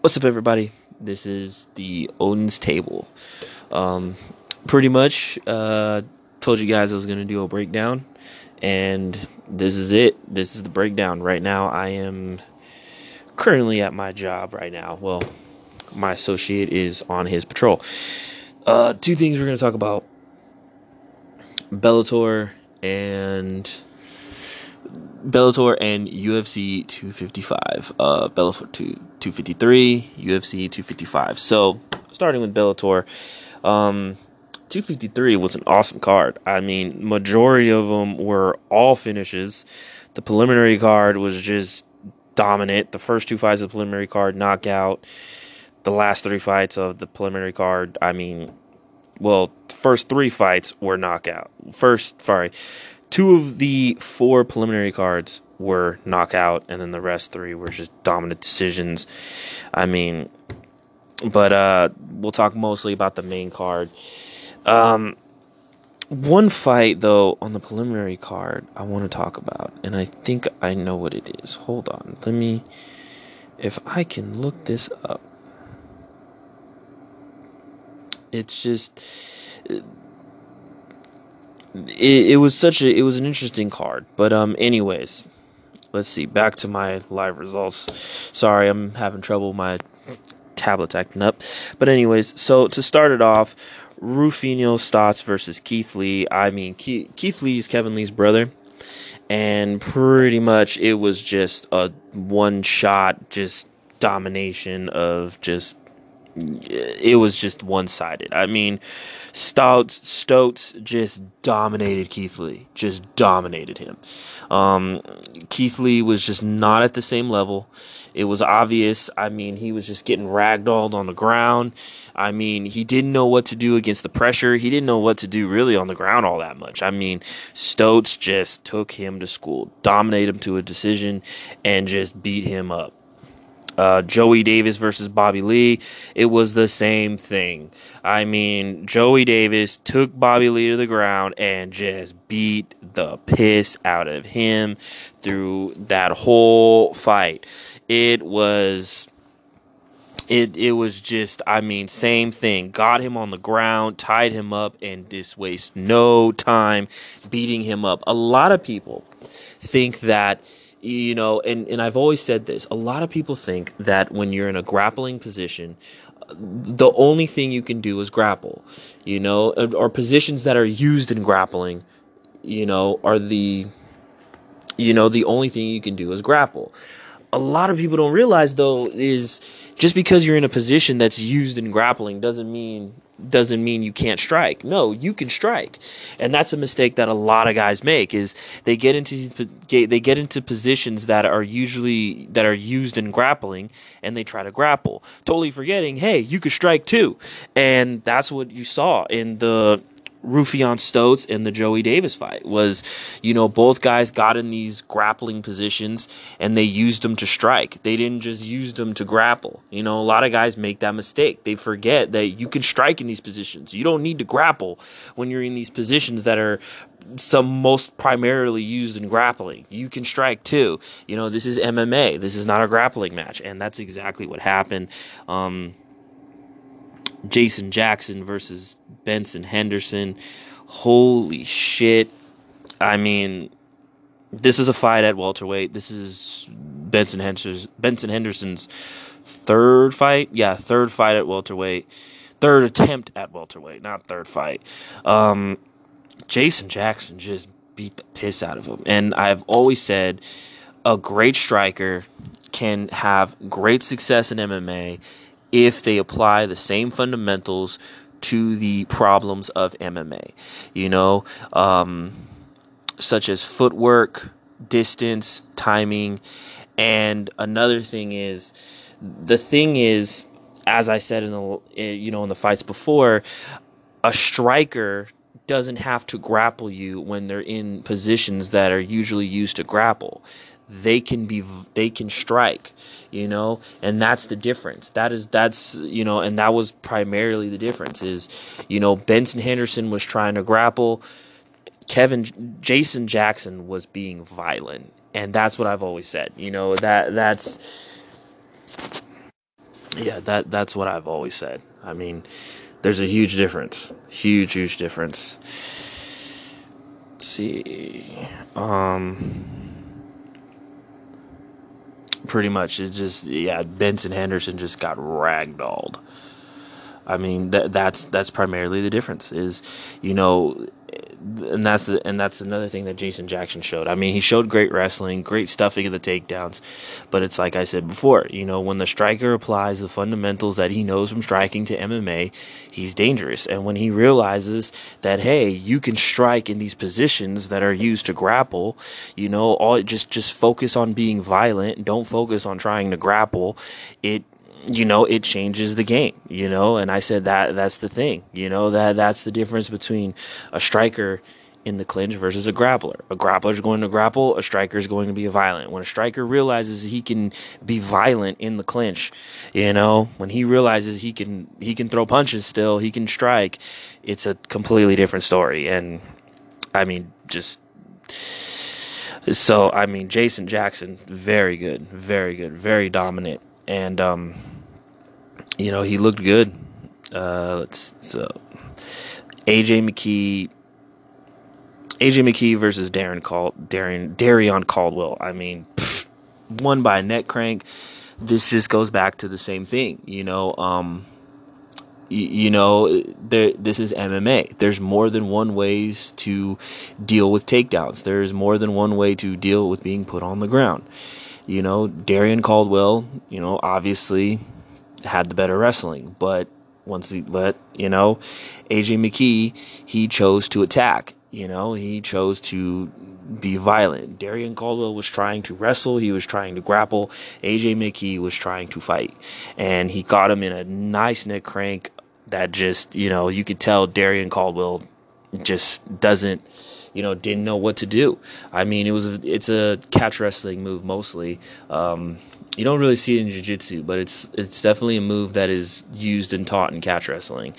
What's up, everybody? This is the Odin's Table. Um, pretty much uh, told you guys I was going to do a breakdown, and this is it. This is the breakdown. Right now, I am currently at my job right now. Well, my associate is on his patrol. Uh, two things we're going to talk about Bellator and Bellator and UFC 255. Uh, Bellator 2, 253, UFC 255. So, starting with Bellator, um, 253 was an awesome card. I mean, majority of them were all finishes. The preliminary card was just dominant. The first two fights of the preliminary card, knockout. The last three fights of the preliminary card, I mean, well, first three fights were knockout. First, sorry, two of the four preliminary cards were knockout, and then the rest three were just dominant decisions. I mean, but uh, we'll talk mostly about the main card. Um, one fight though on the preliminary card I want to talk about, and I think I know what it is. Hold on, let me. If I can look this up, it's just it, it was such a it was an interesting card. But um, anyways, let's see. Back to my live results. Sorry, I'm having trouble. My tablet's acting up. But anyways, so to start it off, Rufino Stotts versus Keith Lee. I mean, Keith, Keith Lee is Kevin Lee's brother. And pretty much it was just a one shot, just domination of just it was just one sided. I mean, Stouts Stoats just dominated Keith Lee, just dominated him. Um, Keith Lee was just not at the same level. It was obvious. I mean, he was just getting ragdolled on the ground. I mean, he didn't know what to do against the pressure. He didn't know what to do really on the ground all that much. I mean, Stoats just took him to school, dominated him to a decision, and just beat him up uh, Joey Davis versus Bobby Lee, it was the same thing. I mean, Joey Davis took Bobby Lee to the ground and just beat the piss out of him through that whole fight. It was it it was just I mean same thing. Got him on the ground, tied him up, and just waste no time beating him up. A lot of people think that you know and, and i've always said this a lot of people think that when you're in a grappling position the only thing you can do is grapple you know or positions that are used in grappling you know are the you know the only thing you can do is grapple. A lot of people don't realize though is just because you're in a position that's used in grappling doesn't mean doesn't mean you can't strike. No, you can strike, and that's a mistake that a lot of guys make. Is they get into they get into positions that are usually that are used in grappling, and they try to grapple, totally forgetting, hey, you could strike too, and that's what you saw in the Rufion Stoats and the Joey Davis fight was, you know, both guys got in these grappling positions and they used them to strike. They didn't just use them to grapple. You know, a lot of guys make that mistake. They forget that you can strike in these positions. You don't need to grapple when you're in these positions that are some most primarily used in grappling. You can strike too. You know, this is MMA. This is not a grappling match, and that's exactly what happened. Um, Jason Jackson versus Benson Henderson. Holy shit. I mean, this is a fight at welterweight. This is Benson Henderson's, Benson Henderson's third fight. Yeah, third fight at welterweight. Third attempt at welterweight, not third fight. Um, Jason Jackson just beat the piss out of him. And I've always said a great striker can have great success in MMA if they apply the same fundamentals to the problems of MMA, you know, um, such as footwork, distance, timing, and another thing is the thing is, as I said in the eh, you know in the fights before, a striker doesn't have to grapple you when they're in positions that are usually used to grapple they can be they can strike you know and that's the difference that is that's you know and that was primarily the difference is you know benson henderson was trying to grapple kevin jason jackson was being violent and that's what i've always said you know that that's Yeah, that that's what I've always said. I mean, there's a huge difference. Huge, huge difference. Let's see. Um pretty much it just yeah, Benson Henderson just got ragdolled. I mean that that's that's primarily the difference is you know and that's the, and that's another thing that Jason Jackson showed. I mean, he showed great wrestling, great stuffing of the takedowns, but it's like I said before, you know, when the striker applies the fundamentals that he knows from striking to MMA, he's dangerous. And when he realizes that hey, you can strike in these positions that are used to grapple, you know, all just just focus on being violent, don't focus on trying to grapple. It you know it changes the game you know? And i said that that's the thing you know? That that's the difference between a striker in the clinch versus a grappler. A grappler is going to grapple a striker is going to be violent. When a striker realizes he can be violent in the clinch you know? When he realizes he can he can throw punches still he can strike it's a completely different story. And i mean just so i mean jason jackson very good very good very dominant. And um you know, he looked good. Uh, let's so AJ McKee, AJ McKee versus Darren Cal Darren Darrion Caldwell. I mean, pff, won by a neck crank. This just goes back to the same thing, you know. Um, you, you know, there, this is MMA. There's more than one ways to deal with takedowns. There's more than one way to deal with being put on the ground. You know, Darrion Caldwell. You know, obviously had the better wrestling, but once he, but you know, AJ McKee, he chose to attack. You know, he chose to be violent. Darrion Caldwell was trying to wrestle, he was trying to grapple. AJ McKee was trying to fight. And he got him in a nice neck crank that just, you know, you could tell Darrion Caldwell just doesn't you know didn't know what to do. I mean it was it's a catch wrestling move mostly. Um, you don't really see it in jiu-jitsu but it's it's definitely a move that is used and taught in catch wrestling.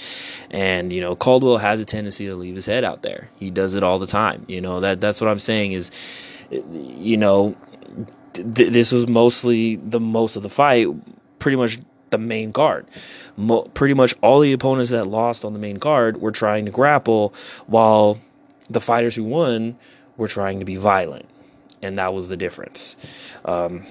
And you know caldwell has a tendency to leave his head out there. He does it all the time. You know that that's what i'm saying is you know th- this was mostly the most of the fight pretty much the main card Mo- pretty much all the opponents that lost on the main card were trying to grapple while the fighters who won were trying to be violent and that was the difference um,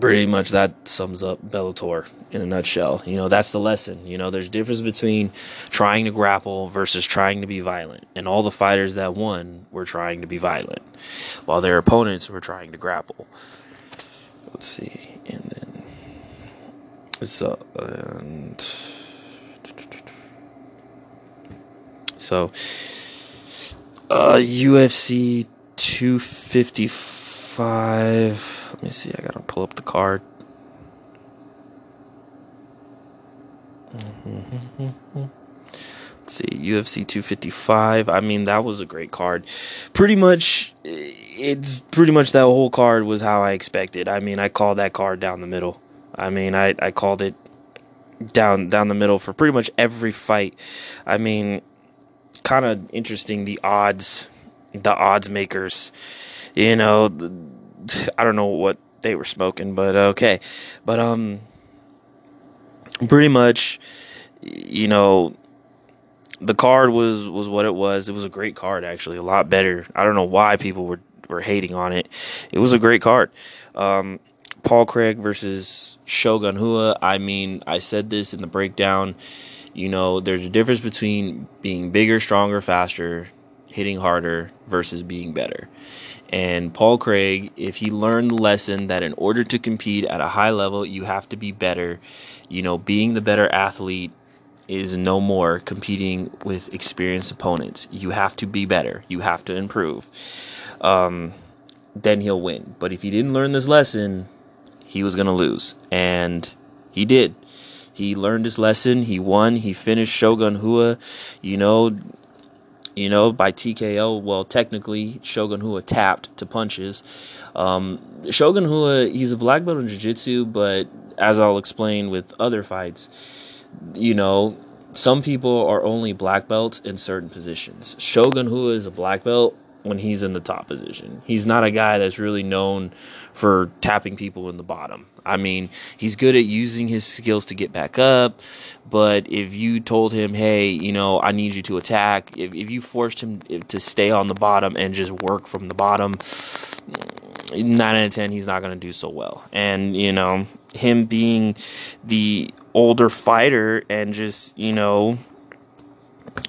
pretty much that sums up Bellator in a nutshell. You know, that's the lesson. You know, there's a difference between trying to grapple versus trying to be violent. And all the fighters that won were trying to be violent, while their opponents were trying to grapple. Let's see, and then so and so uh, UFC 255 let me see. I gotta pull up the card. Let's see, UFC 255. I mean, that was a great card. Pretty much, it's pretty much that whole card was how I expected. I mean, I called that card down the middle. I mean, I, I called it down down the middle for pretty much every fight. I mean, kind of interesting the odds, the odds makers. You know, I don't know what they were smoking, but okay. But um pretty much you know the card was was what it was. It was a great card actually, a lot better. I don't know why people were were hating on it. It was a great card. Um Paul Craig versus Shogun Rua. I mean, I said this in the breakdown. You know, there's a difference between being bigger, stronger, faster, hitting harder versus being better. And Paul Craig, if he learned the lesson that in order to compete at a high level, you have to be better, you know, being the better athlete is no more competing with experienced opponents. You have to be better, you have to improve. Um, then he'll win. But if he didn't learn this lesson, he was going to lose. And he did. He learned his lesson. He won. He finished Shogun Rua. You know, you know, by TKO. Well, technically, Shogun Rua tapped to punches. Um, Shogun Rua, he's a black belt in Jiu Jitsu, but as I'll explain with other fights, you know, some people are only black belts in certain positions. Shogun Rua is a black belt when he's in the top position. He's not a guy that's really known for tapping people in the bottom. I mean, he's good at using his skills to get back up, but if you told him, hey, you know, I need you to attack, if, if you forced him eh, to stay on the bottom and just work from the bottom, nine out of ten, he's not going to do so well. And, you know, him being the older fighter and just, you know,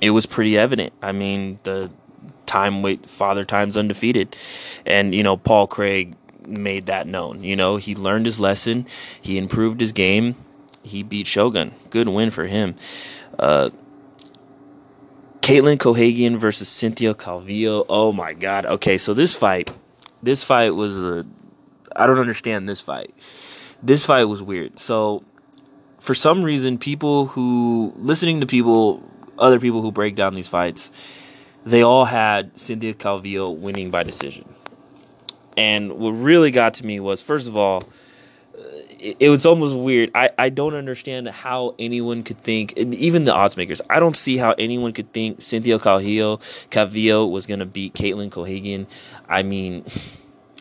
it was pretty evident. I mean, the time wait father time's undefeated and you know paul craig made that known you know he learned his lesson he improved his game he beat shogun good win for him uh Katlyn Chookagian versus Cynthia Calvillo. Oh my god. Okay, so this fight, this fight was a I don't understand this fight. This fight was weird. So for some reason people who listening to people other people who break down these fights, they all had Cynthia Calvillo winning by decision. And what really got to me was, first of all, it, it, was almost weird. I, I don't understand how anyone could think, even the odds makers, I don't see how anyone could think Cynthia Calvillo, Calvillo was going to beat Katlyn Chookagian. I mean,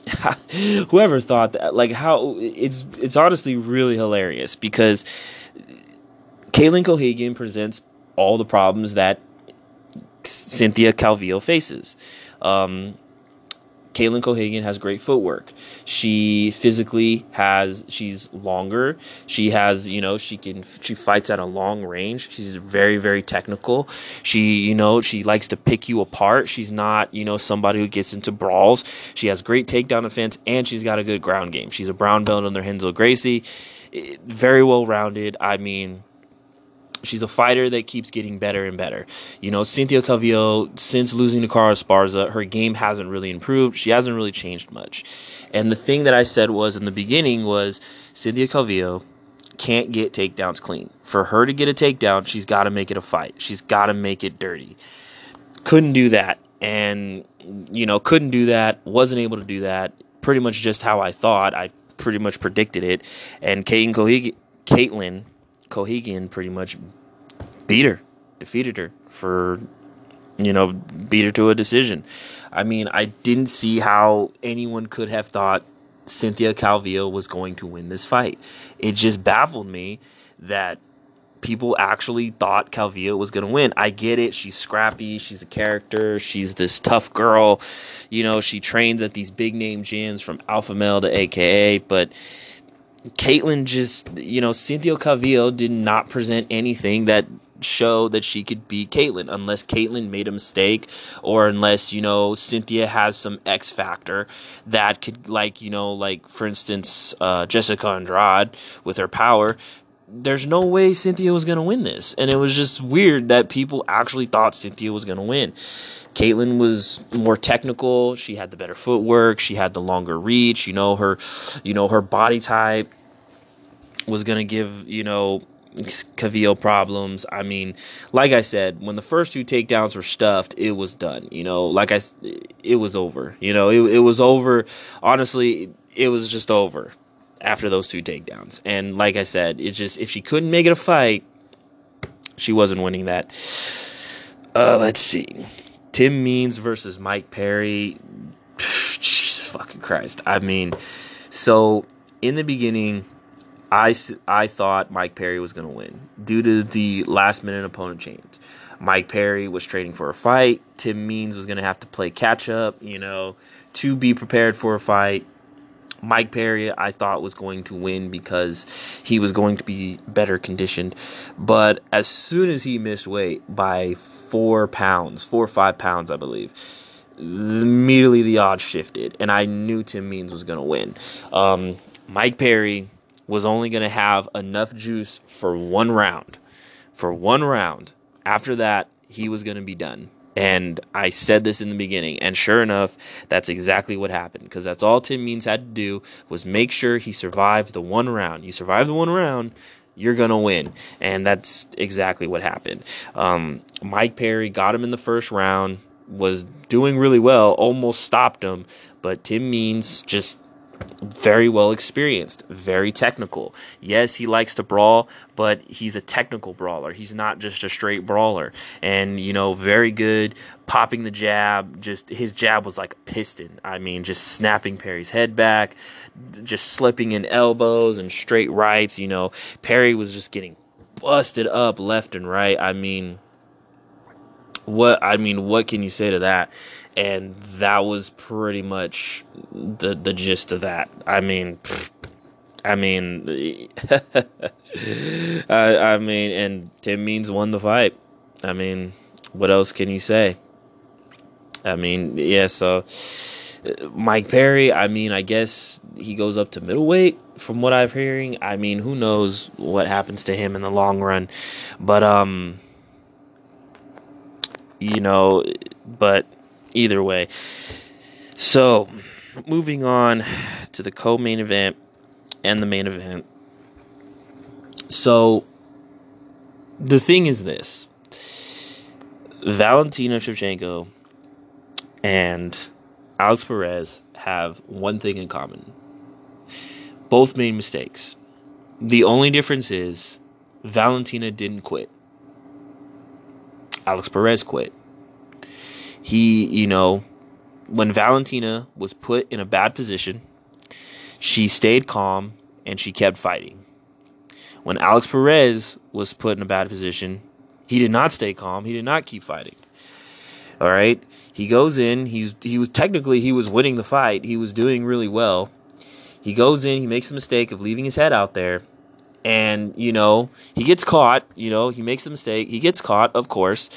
whoever thought that, like how it's it's honestly really hilarious because Katlyn Chookagian presents all the problems that Cynthia Calvillo faces. Um, Katlyn Chookagian has great footwork. She physically has she's longer. She has, you know, she can she fights at a long range. She's very very technical. She, you know, she likes to pick you apart. She's not, you know, somebody who gets into brawls. She has great takedown defense and she's got a good ground game. She's a brown belt under Renzo Gracie. Very well rounded. I mean, she's a fighter that keeps getting better and better. You know, Cynthia Calvillo, since losing to Carla Esparza, her game hasn't really improved. She hasn't really changed much. And the thing that I said was in the beginning was Cynthia Calvillo can't get takedowns clean. For her to get a takedown, she's got to make it a fight. She's got to make it dirty. Couldn't do that. And, you know, couldn't do that. Wasn't able to do that. Pretty much just how I thought. I pretty much predicted it. And Katlyn Caitlin Chookagian pretty much beat her, defeated her for, you know, beat her to a decision. I mean, I didn't see how anyone could have thought Cynthia Calvillo was going to win this fight. It just baffled me that people actually thought Calvillo was going to win. I get it. She's scrappy. She's a character. She's this tough girl. You know, she trains at these big name gyms from Alpha Male to AKA, but Katlyn just, you know, Cynthia Calvillo did not present anything that show that she could beat Katlyn unless Katlyn made a mistake or unless, you know, Cynthia has some X factor that could like, you know, like for instance, uh, Jessica Andrade with her power. There's no way Cynthia was going to win this. And it was just weird that people actually thought Cynthia was going to win. Katlyn was more technical. She had the better footwork. She had the longer reach. You know her, you know her body type was gonna give you know Calvillo problems. I mean, like I said, when the first two takedowns were stuffed, it was done. You know, like I, it was over. You know, it it was over. Honestly, it was just over after those two takedowns. And like I said, it's just if she couldn't make it a fight, she wasn't winning that. Uh, let's see. Tim Means versus Mike Perry. Jesus fucking Christ. I mean, so in the beginning, I, I thought Mike Perry was going to win due to the last minute opponent change. Mike Perry was trading for a fight. Tim Means was going to have to play catch up, you know, to be prepared for a fight. Mike Perry, I thought, was going to win because he was going to be better conditioned. But as soon as he missed weight by four pounds, four or five pounds, I believe, immediately the odds shifted, and I knew Tim Means was going to win. Um, Mike Perry was only going to have enough juice for one round. For one round. After that, he was going to be done. And I said this in the beginning, and sure enough, that's exactly what happened. Because that's all Tim Means had to do was make sure he survived the one round. You survive the one round, you're gonna win, and that's exactly what happened. Um, Mike Perry got him in the first round, was doing really well, almost stopped him, but Tim Means just very well experienced, very technical. Yes, he likes to brawl, but he's a technical brawler. He's not just a straight brawler. And, you know, very good popping the jab. Just his jab was like a piston. I mean, just snapping Perry's head back, just slipping in elbows and straight rights. You know, Perry was just getting busted up left and right. I mean, what I mean, what can you say to that? And that was pretty much the the gist of that. I mean, I mean, I, I mean, and Tim Means won the fight. I mean, what else can you say? I mean, yeah. So Mike Perry. I mean, I guess he goes up to middleweight from what I'm hearing. I mean, who knows what happens to him in the long run, but um, you know, but either way. So, moving on to the co main event and the main event. So, the thing is this Valentina Shevchenko and Alex Perez have one thing in common. Both made mistakes. The only difference is Valentina didn't quit. Alex Perez quit. He, you know, when Valentina was put in a bad position, she stayed calm and she kept fighting. When Alex Perez was put in a bad position, he did not stay calm. He did not keep fighting. All right. He goes in. He's he was technically he was winning the fight. He was doing really well. He goes in. He makes a mistake of leaving his head out there, and you know he gets caught. You know he makes a mistake. He gets caught, of course,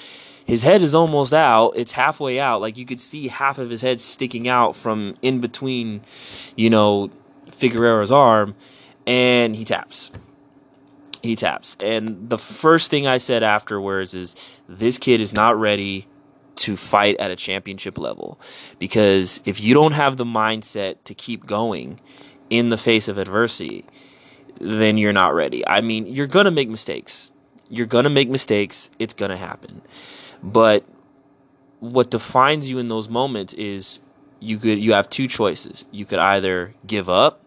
his head is almost out. It's halfway out. Like you could see half of his head sticking out from in between, you know, Figueroa's arm, and he taps. He taps. And the first thing I said afterwards is this kid is not ready to fight at a championship level. Because if you don't have the mindset to keep going in the face of adversity, then you're not ready. I mean, you're going to make mistakes. You're going to make mistakes. It's going to happen. But what defines you in those moments is you could you have two choices. You could either give up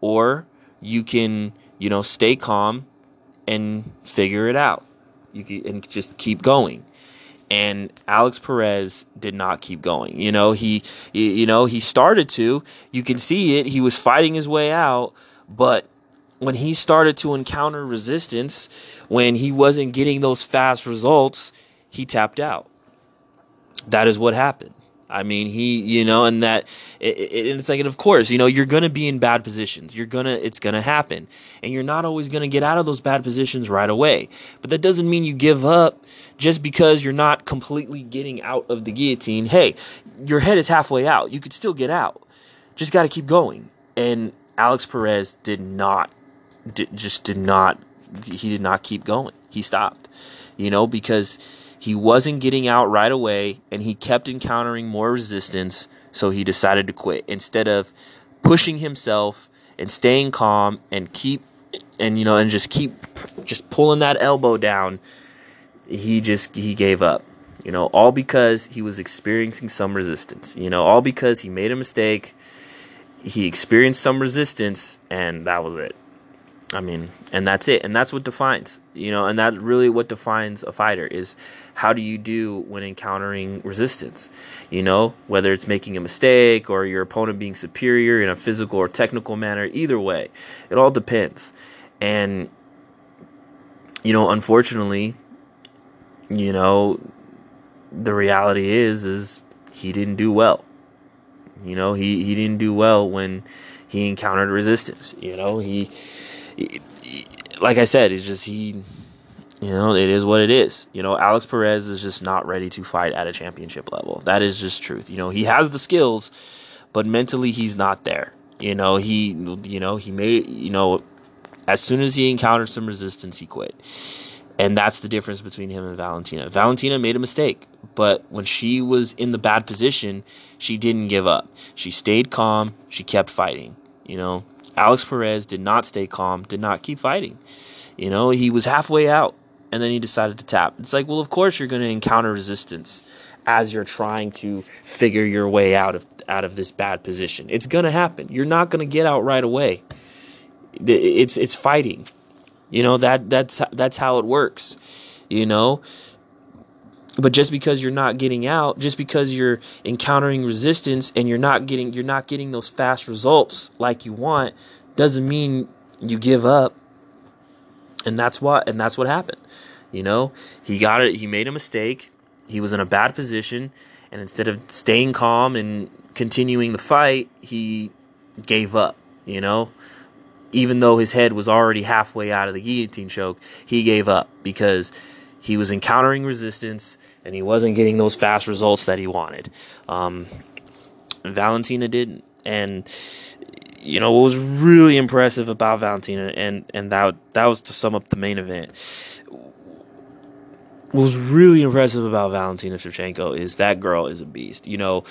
or you can, you know, stay calm and figure it out. You can and just keep going. And Alex Perez did not keep going. You know, he you know, he started to. You can see it. He was fighting his way out, but when he started to encounter resistance, when he wasn't getting those fast results, he tapped out. That is what happened. I mean, he, you know, and that, it, it, it's like, and of course, you know, you're going to be in bad positions. You're going to, it's going to happen. And you're not always going to get out of those bad positions right away. But that doesn't mean you give up just because you're not completely getting out of the guillotine. Hey, your head is halfway out. You could still get out. Just got to keep going. And Alex Perez did not, did, just did not, he did not keep going. He stopped, you know, because he wasn't getting out right away and he kept encountering more resistance, so he decided to quit instead of pushing himself and staying calm and keep and you know and just keep just pulling that elbow down. He just he gave up. You know, all because he was experiencing some resistance. You know, all because he made a mistake. He experienced some resistance and that was it. I mean, and that's it. And that's what defines, you know, and that's really what defines a fighter is how do you do when encountering resistance? You know, whether it's making a mistake or your opponent being superior in a physical or technical manner, either way, it all depends. And, you know, unfortunately, you know, the reality is, is he didn't do well. You know, he, he didn't do well when he encountered resistance. You know, he, like I said, it's just he, you know, it is what it is. You know, Alex Perez is just not ready to fight at a championship level. That is just truth. You know, he has the skills, but mentally he's not there. You know, he, you know, he made, you know, as soon as he encountered some resistance, he quit. And that's the difference between him and Valentina. Valentina made a mistake, but when she was in the bad position, she didn't give up. She stayed calm. She kept fighting. You know, Alex Perez did not stay calm, did not keep fighting. You know, he was halfway out and then he decided to tap. It's like, well, of course you're going to encounter resistance as you're trying to figure your way out of out of this bad position. It's going to happen. You're not going to get out right away. It's it's fighting. You know that that's that's how it works. You know, but just because you're not getting out just because you're encountering resistance and you're not getting you're not getting those fast results like you want doesn't mean you give up. And that's what and that's what happened. You know he got it he made a mistake. He was in a bad position. And instead of staying calm and continuing the fight he gave up you know? Even though his head was already halfway out of the guillotine choke he gave up because he was encountering resistance and he wasn't getting those fast results that he wanted. Um, Valentina didn't, and you know what was really impressive about Valentina, and and that that was to sum up the main event. What was really impressive about Valentina Shevchenko is that girl is a beast. You know,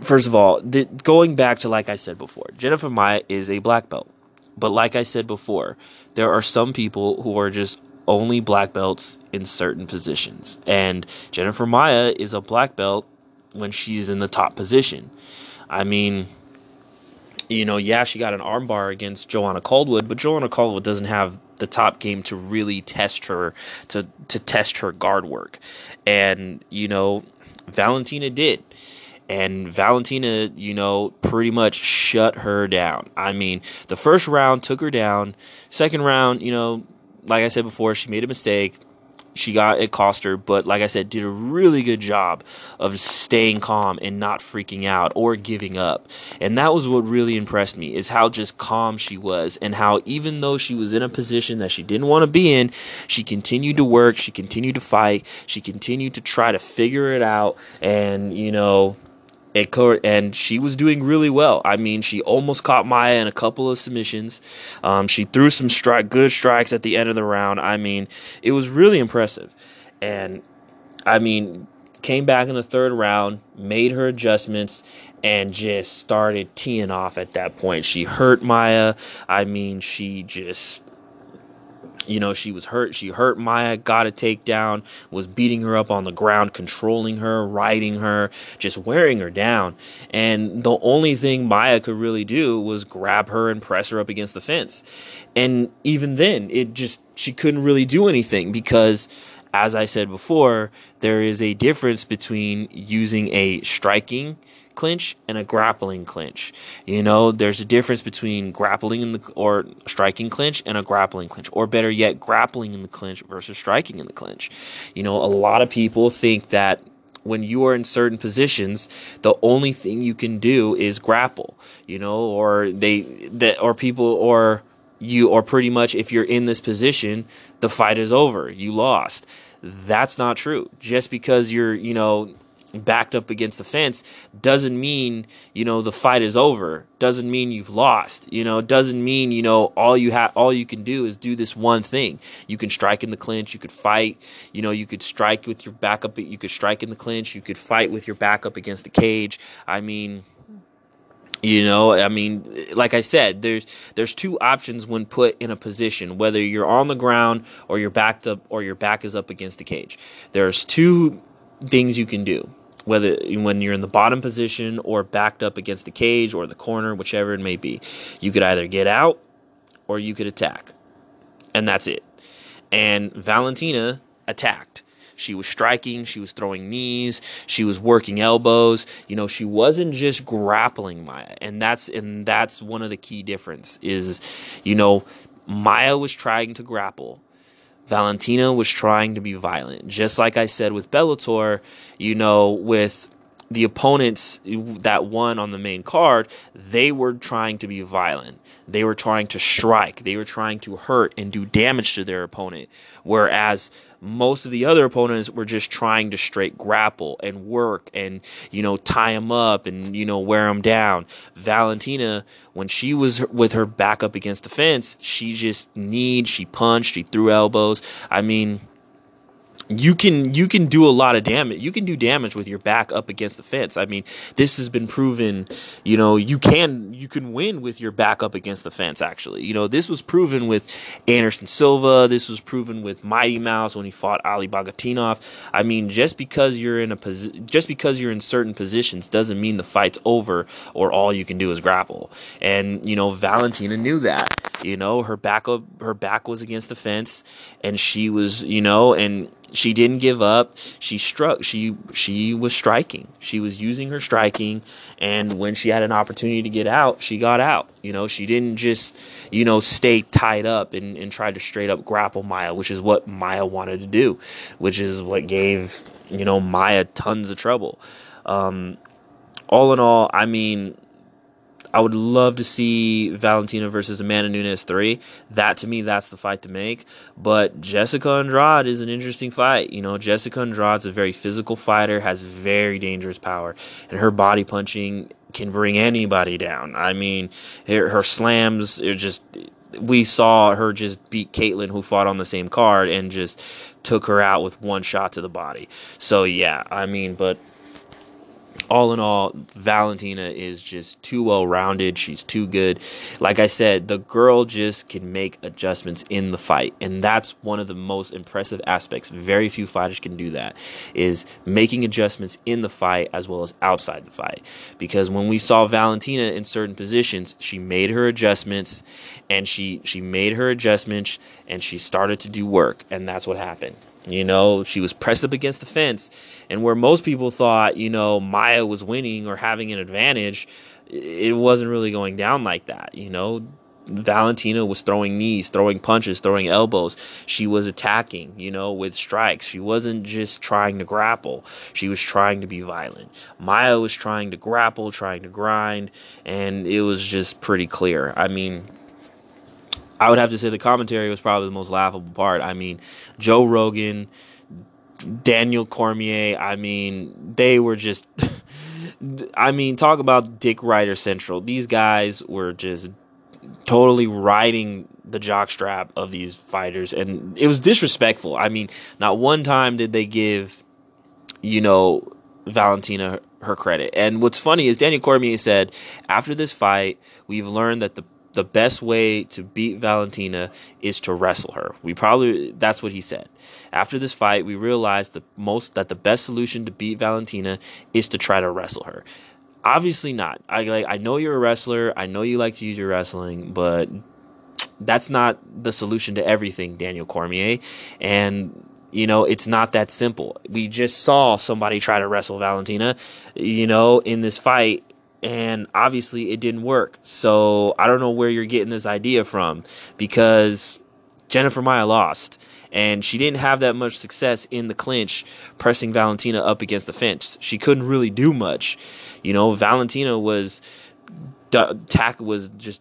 first of all, the, going back to like I said before, Jennifer Maia is a black belt. But like I said before, there are some people who are just only black belts in certain positions. And Jennifer Maia is a black belt when she's in the top position. I mean, you know, yeah, she got an armbar against Joanna Calderwood, but Joanna Calderwood doesn't have the top game to really test her to to test her guard work. And, you know, Valentina did. And Valentina, you know, pretty much shut her down. I mean, the first round took her down. Second round, you know, like I said before, she made a mistake. She got it cost her, but like I said, did a really good job of staying calm and not freaking out or giving up. And that was what really impressed me is how just calm she was and how even though she was in a position that she didn't want to be in, she continued to work, she continued to fight, she continued to try to figure it out and, you know, it and she was doing really well. I mean, she almost caught Maia in a couple of submissions. Um, she threw some good strikes at the end of the round. I mean, it was really impressive. And I mean, came back in the third round, made her adjustments, and just started teeing off at that point. She hurt Maia. I mean, she just you know, she was hurt. She hurt Maia, got a takedown, was beating her up on the ground, controlling her, riding her, just wearing her down. And the only thing Maia could really do was grab her and press her up against the fence. And even then, it just, she couldn't really do anything because as I said before, there is a difference between using a striking clinch and a grappling clinch. You know, there's a difference between grappling in the or striking clinch and a grappling clinch, or better yet, grappling in the clinch versus striking in the clinch. You know, a lot of people think that when you are in certain positions, the only thing you can do is grapple. You know, or they that or people or you or pretty much if you're in this position, the fight is over. You lost. That's not true. Just because you're, you know, backed up against the fence doesn't mean you know the fight is over. Doesn't mean you've lost you know. Doesn't mean you know all you have all you can do is do this one thing. You can strike in the clinch you could fight you know you could strike with your back up you could strike in the clinch you could fight with your back up against the cage. I mean you know i mean like i said there's there's two options when put in a position whether you're on the ground or you're backed up or your back is up against the cage. There's two things you can do whether when you're in the bottom position or backed up against the cage or the corner, whichever it may be. You could either get out or you could attack. And that's it. And Valentina attacked. She was striking, she was throwing knees, she was working elbows. You know, she wasn't just grappling Maia. And that's and that's one of the key difference is, you know, Maia was trying to grapple Valentina was trying to be violent. Just like I said with Bellator, you know, with the opponents that won on the main card, they were trying to be violent. They were trying to strike. They were trying to hurt and do damage to their opponent. Whereas most of the other opponents were just trying to straight grapple and work and you know tie him up and you know wear him down. Valentina, when she was with her back up against the fence, she just kneed, she punched, she threw elbows. I mean, you can you can do a lot of damage. You can do damage with your back up against the fence. I mean, this has been proven. You know, you can you can win with your back up against the fence. Actually, you know, this was proven with Anderson Silva. This was proven with Mighty Mouse when he fought Ali Bagautinov. I mean, just because you're in a posi- just because you're in certain positions doesn't mean the fight's over or all you can do is grapple. And you know, Valentina knew that. You know, her back up, her back was against the fence, and she was, you know, and she didn't give up. She struck. She she was striking. She was using her striking, and when she had an opportunity to get out, she got out. You know, she didn't just, you know, stay tied up and, and try to straight up grapple maia which is what maia wanted to do, which is what gave, you know, maia tons of trouble. Um, all in all, I mean, I would love to see Valentina versus Amanda Nunes 3. That to me, that's the fight to make. But Jessica Andrade is an interesting fight. You know, Jessica Andrade's a very physical fighter, has very dangerous power, and her body punching can bring anybody down. I mean, her, her slams are just. We saw her just beat Katlyn, who fought on the same card, and just took her out with one shot to the body. So, yeah, I mean, but all in all, Valentina is just too well rounded. She's too good. Like I said, the girl just can make adjustments in the fight. And that's one of the most impressive aspects. Very few fighters can do that, is making adjustments in the fight as well as outside the fight. Because when we saw Valentina in certain positions, she made her adjustments and she she made her adjustments and she started to do work. And that's what happened. You know, she was pressed up against the fence. And where most people thought, you know, Maia was winning or having an advantage, it wasn't really going down like that. You know, Valentina was throwing knees, throwing punches, throwing elbows. She was attacking, you know, with strikes. She wasn't just trying to grapple. She was trying to be violent. Maia was trying to grapple, trying to grind, and it was just pretty clear. I mean, I would have to say the commentary was probably the most laughable part. I mean, Joe Rogan, Daniel Cormier, I mean, they were just I mean, talk about Dick Rider Central. These guys were just totally riding the jockstrap of these fighters and it was disrespectful. I mean, not one time did they give you know Valentina her credit. And what's funny is Daniel Cormier said, after this fight, we've learned that the the best way to beat Valentina is to wrestle her. We probably that's what he said. After this fight, we realized the most that the best solution to beat Valentina is to try to wrestle her. Obviously not. I like I know you're a wrestler. I know you like to use your wrestling, but that's not the solution to everything, Daniel Cormier. And you know, it's not that simple. We just saw somebody try to wrestle Valentina, you know, in this fight and obviously it didn't work. So I don't know where you're getting this idea from because Jennifer Maia lost and she didn't have that much success in the clinch pressing Valentina up against the fence. She couldn't really do much. You know, Valentina was tack was just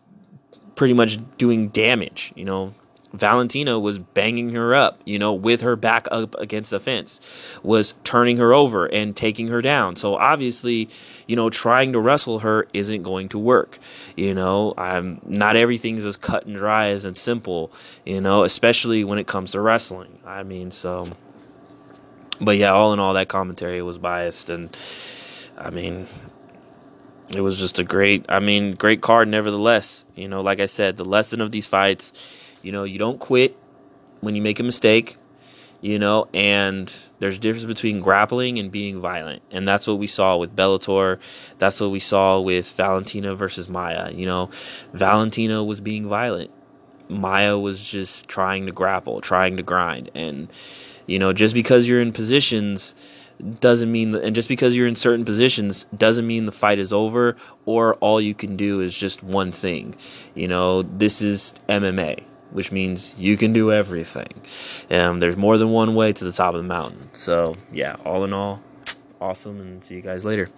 pretty much doing damage, you know, Valentina was banging her up, you know, with her back up against the fence, was turning her over and taking her down. So obviously, you know, trying to wrestle her isn't going to work. You know, I'm not everything's as cut and dry as and simple, you know, especially when it comes to wrestling. I mean, so but yeah, all in all that commentary was biased and I mean, it was just a great, I mean, great card nevertheless. You know, like I said, the lesson of these fights you know, you don't quit when you make a mistake, you know, and there's a difference between grappling and being violent. And that's what we saw with Bellator. That's what we saw with Valentina versus Maia. You know, Valentina was being violent. Maia was just trying to grapple, trying to grind. And, you know, just because you're in positions doesn't mean that, and just because you're in certain positions doesn't mean the fight is over or all you can do is just one thing. You know, this is MMA which means you can do everything. And there's more than one way to the top of the mountain. So, yeah, all in all, awesome, and see you guys later.